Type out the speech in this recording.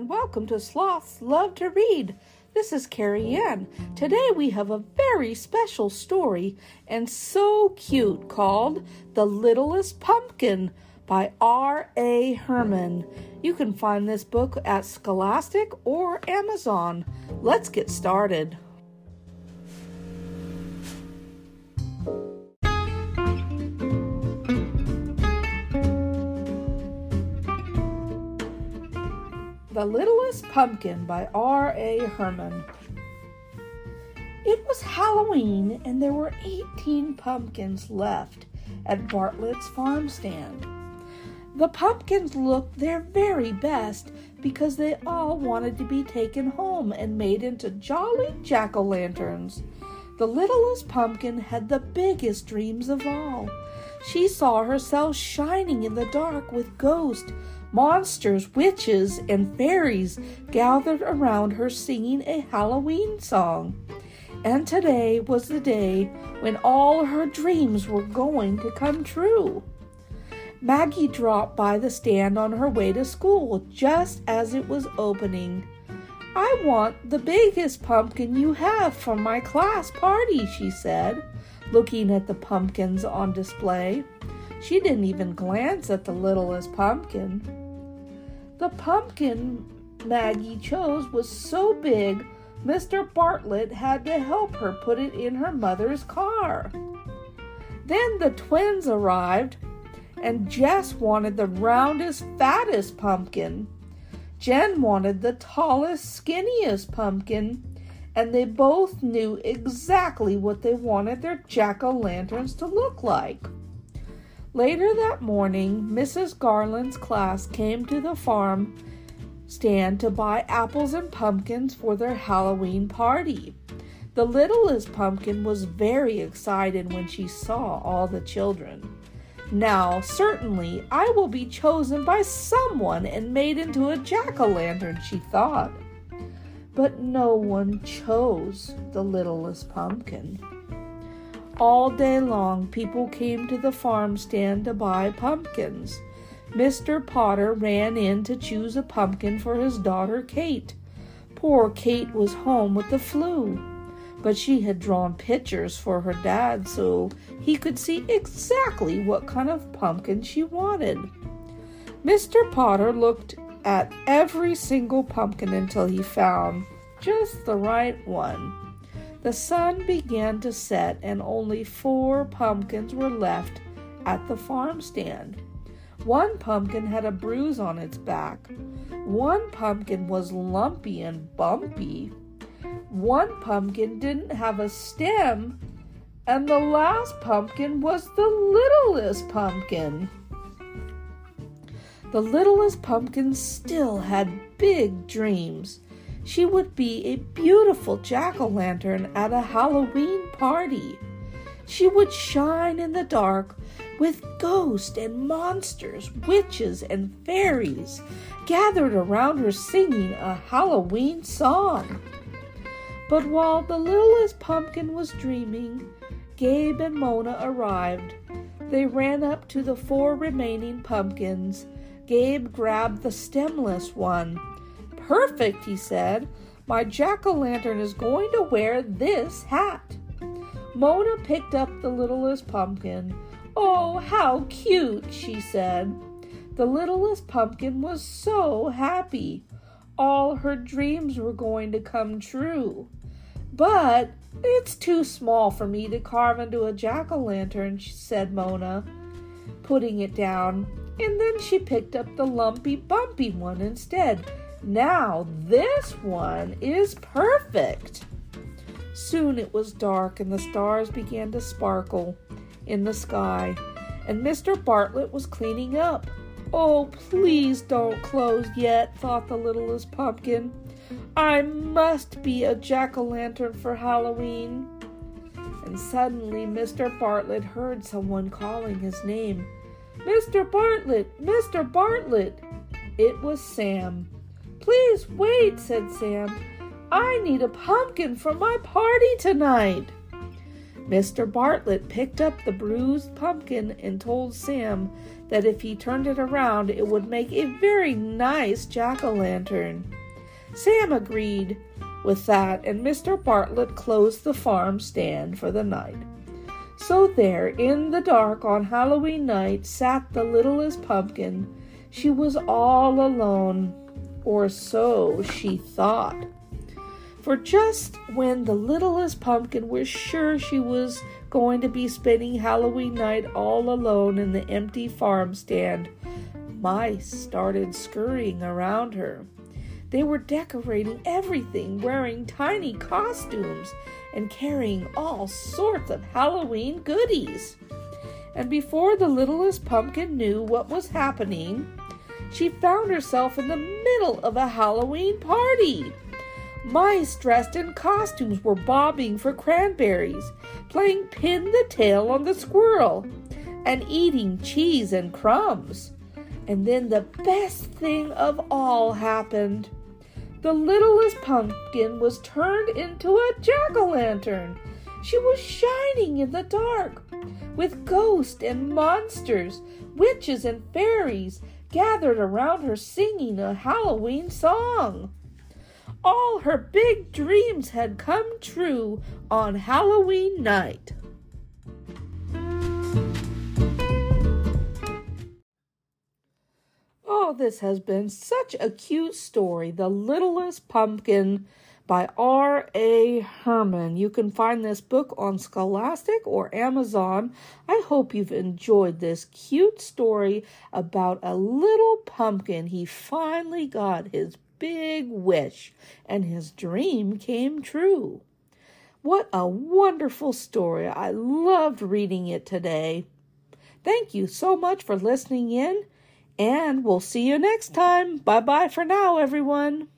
and welcome to Sloths Love to Read. This is Carrie Ann. Today we have a very special story and so cute called The Littlest Pumpkin by R.A. Herman. You can find this book at Scholastic or Amazon. Let's get started. The Littlest Pumpkin by R.A. Herman. It was Halloween and there were 18 pumpkins left at Bartlett's farm stand. The pumpkins looked their very best because they all wanted to be taken home and made into jolly jack o' lanterns. The littlest pumpkin had the biggest dreams of all. She saw herself shining in the dark with ghosts monsters, witches, and fairies gathered around her singing a Halloween song. And today was the day when all her dreams were going to come true. Maggie dropped by the stand on her way to school just as it was opening. I want the biggest pumpkin you have for my class party, she said, looking at the pumpkins on display. She didn't even glance at the littlest pumpkin. The pumpkin Maggie chose was so big, Mr. Bartlett had to help her put it in her mother's car. Then the twins arrived, and Jess wanted the roundest, fattest pumpkin. Jen wanted the tallest, skinniest pumpkin, and they both knew exactly what they wanted their jack o' lanterns to look like. Later that morning, Mrs. Garland's class came to the farm stand to buy apples and pumpkins for their Halloween party. The littlest pumpkin was very excited when she saw all the children. Now, certainly, I will be chosen by someone and made into a jack o' lantern, she thought. But no one chose the littlest pumpkin. All day long, people came to the farm stand to buy pumpkins. Mr. Potter ran in to choose a pumpkin for his daughter Kate. Poor Kate was home with the flu, but she had drawn pictures for her dad so he could see exactly what kind of pumpkin she wanted. Mr. Potter looked at every single pumpkin until he found just the right one. The sun began to set, and only four pumpkins were left at the farm stand. One pumpkin had a bruise on its back. One pumpkin was lumpy and bumpy. One pumpkin didn't have a stem. And the last pumpkin was the littlest pumpkin. The littlest pumpkin still had big dreams she would be a beautiful jack o' lantern at a Halloween party. She would shine in the dark with ghosts and monsters, witches and fairies gathered around her singing a Halloween song. But while the littlest pumpkin was dreaming, Gabe and Mona arrived. They ran up to the four remaining pumpkins. Gabe grabbed the stemless one Perfect, he said. My jack o' lantern is going to wear this hat. Mona picked up the littlest pumpkin. Oh, how cute, she said. The littlest pumpkin was so happy. All her dreams were going to come true. But it's too small for me to carve into a jack o' lantern, said Mona, putting it down. And then she picked up the lumpy, bumpy one instead now this one is perfect. Soon it was dark and the stars began to sparkle in the sky, and Mr. Bartlett was cleaning up. Oh, please don't close yet, thought the littlest pumpkin. I must be a jack o' lantern for Halloween. And suddenly Mr. Bartlett heard someone calling his name. Mr. Bartlett! Mr. Bartlett! It was Sam. Please wait, said Sam. I need a pumpkin for my party tonight. Mr. Bartlett picked up the bruised pumpkin and told Sam that if he turned it around, it would make a very nice jack o' lantern. Sam agreed with that, and Mr. Bartlett closed the farm stand for the night. So there, in the dark on Halloween night, sat the littlest pumpkin. She was all alone, or so she thought. For just when the littlest pumpkin was sure she was going to be spending Halloween night all alone in the empty farm stand, mice started scurrying around her. They were decorating everything, wearing tiny costumes, and carrying all sorts of Halloween goodies. And before the littlest pumpkin knew what was happening, she found herself in the middle of a Halloween party. Mice dressed in costumes were bobbing for cranberries, playing pin the tail on the squirrel, and eating cheese and crumbs. And then the best thing of all happened. The littlest pumpkin was turned into a jack o' lantern. She was shining in the dark, with ghosts and monsters, witches and fairies gathered around her singing a Halloween song. All her big dreams had come true on Halloween night. Oh, this has been such a cute story. The Littlest Pumpkin by R.A. Herman. You can find this book on Scholastic or Amazon. I hope you've enjoyed this cute story about a little pumpkin. He finally got his big wish, and his dream came true. What a wonderful story! I loved reading it today. Thank you so much for listening in, and we'll see you next time. Bye bye for now, everyone.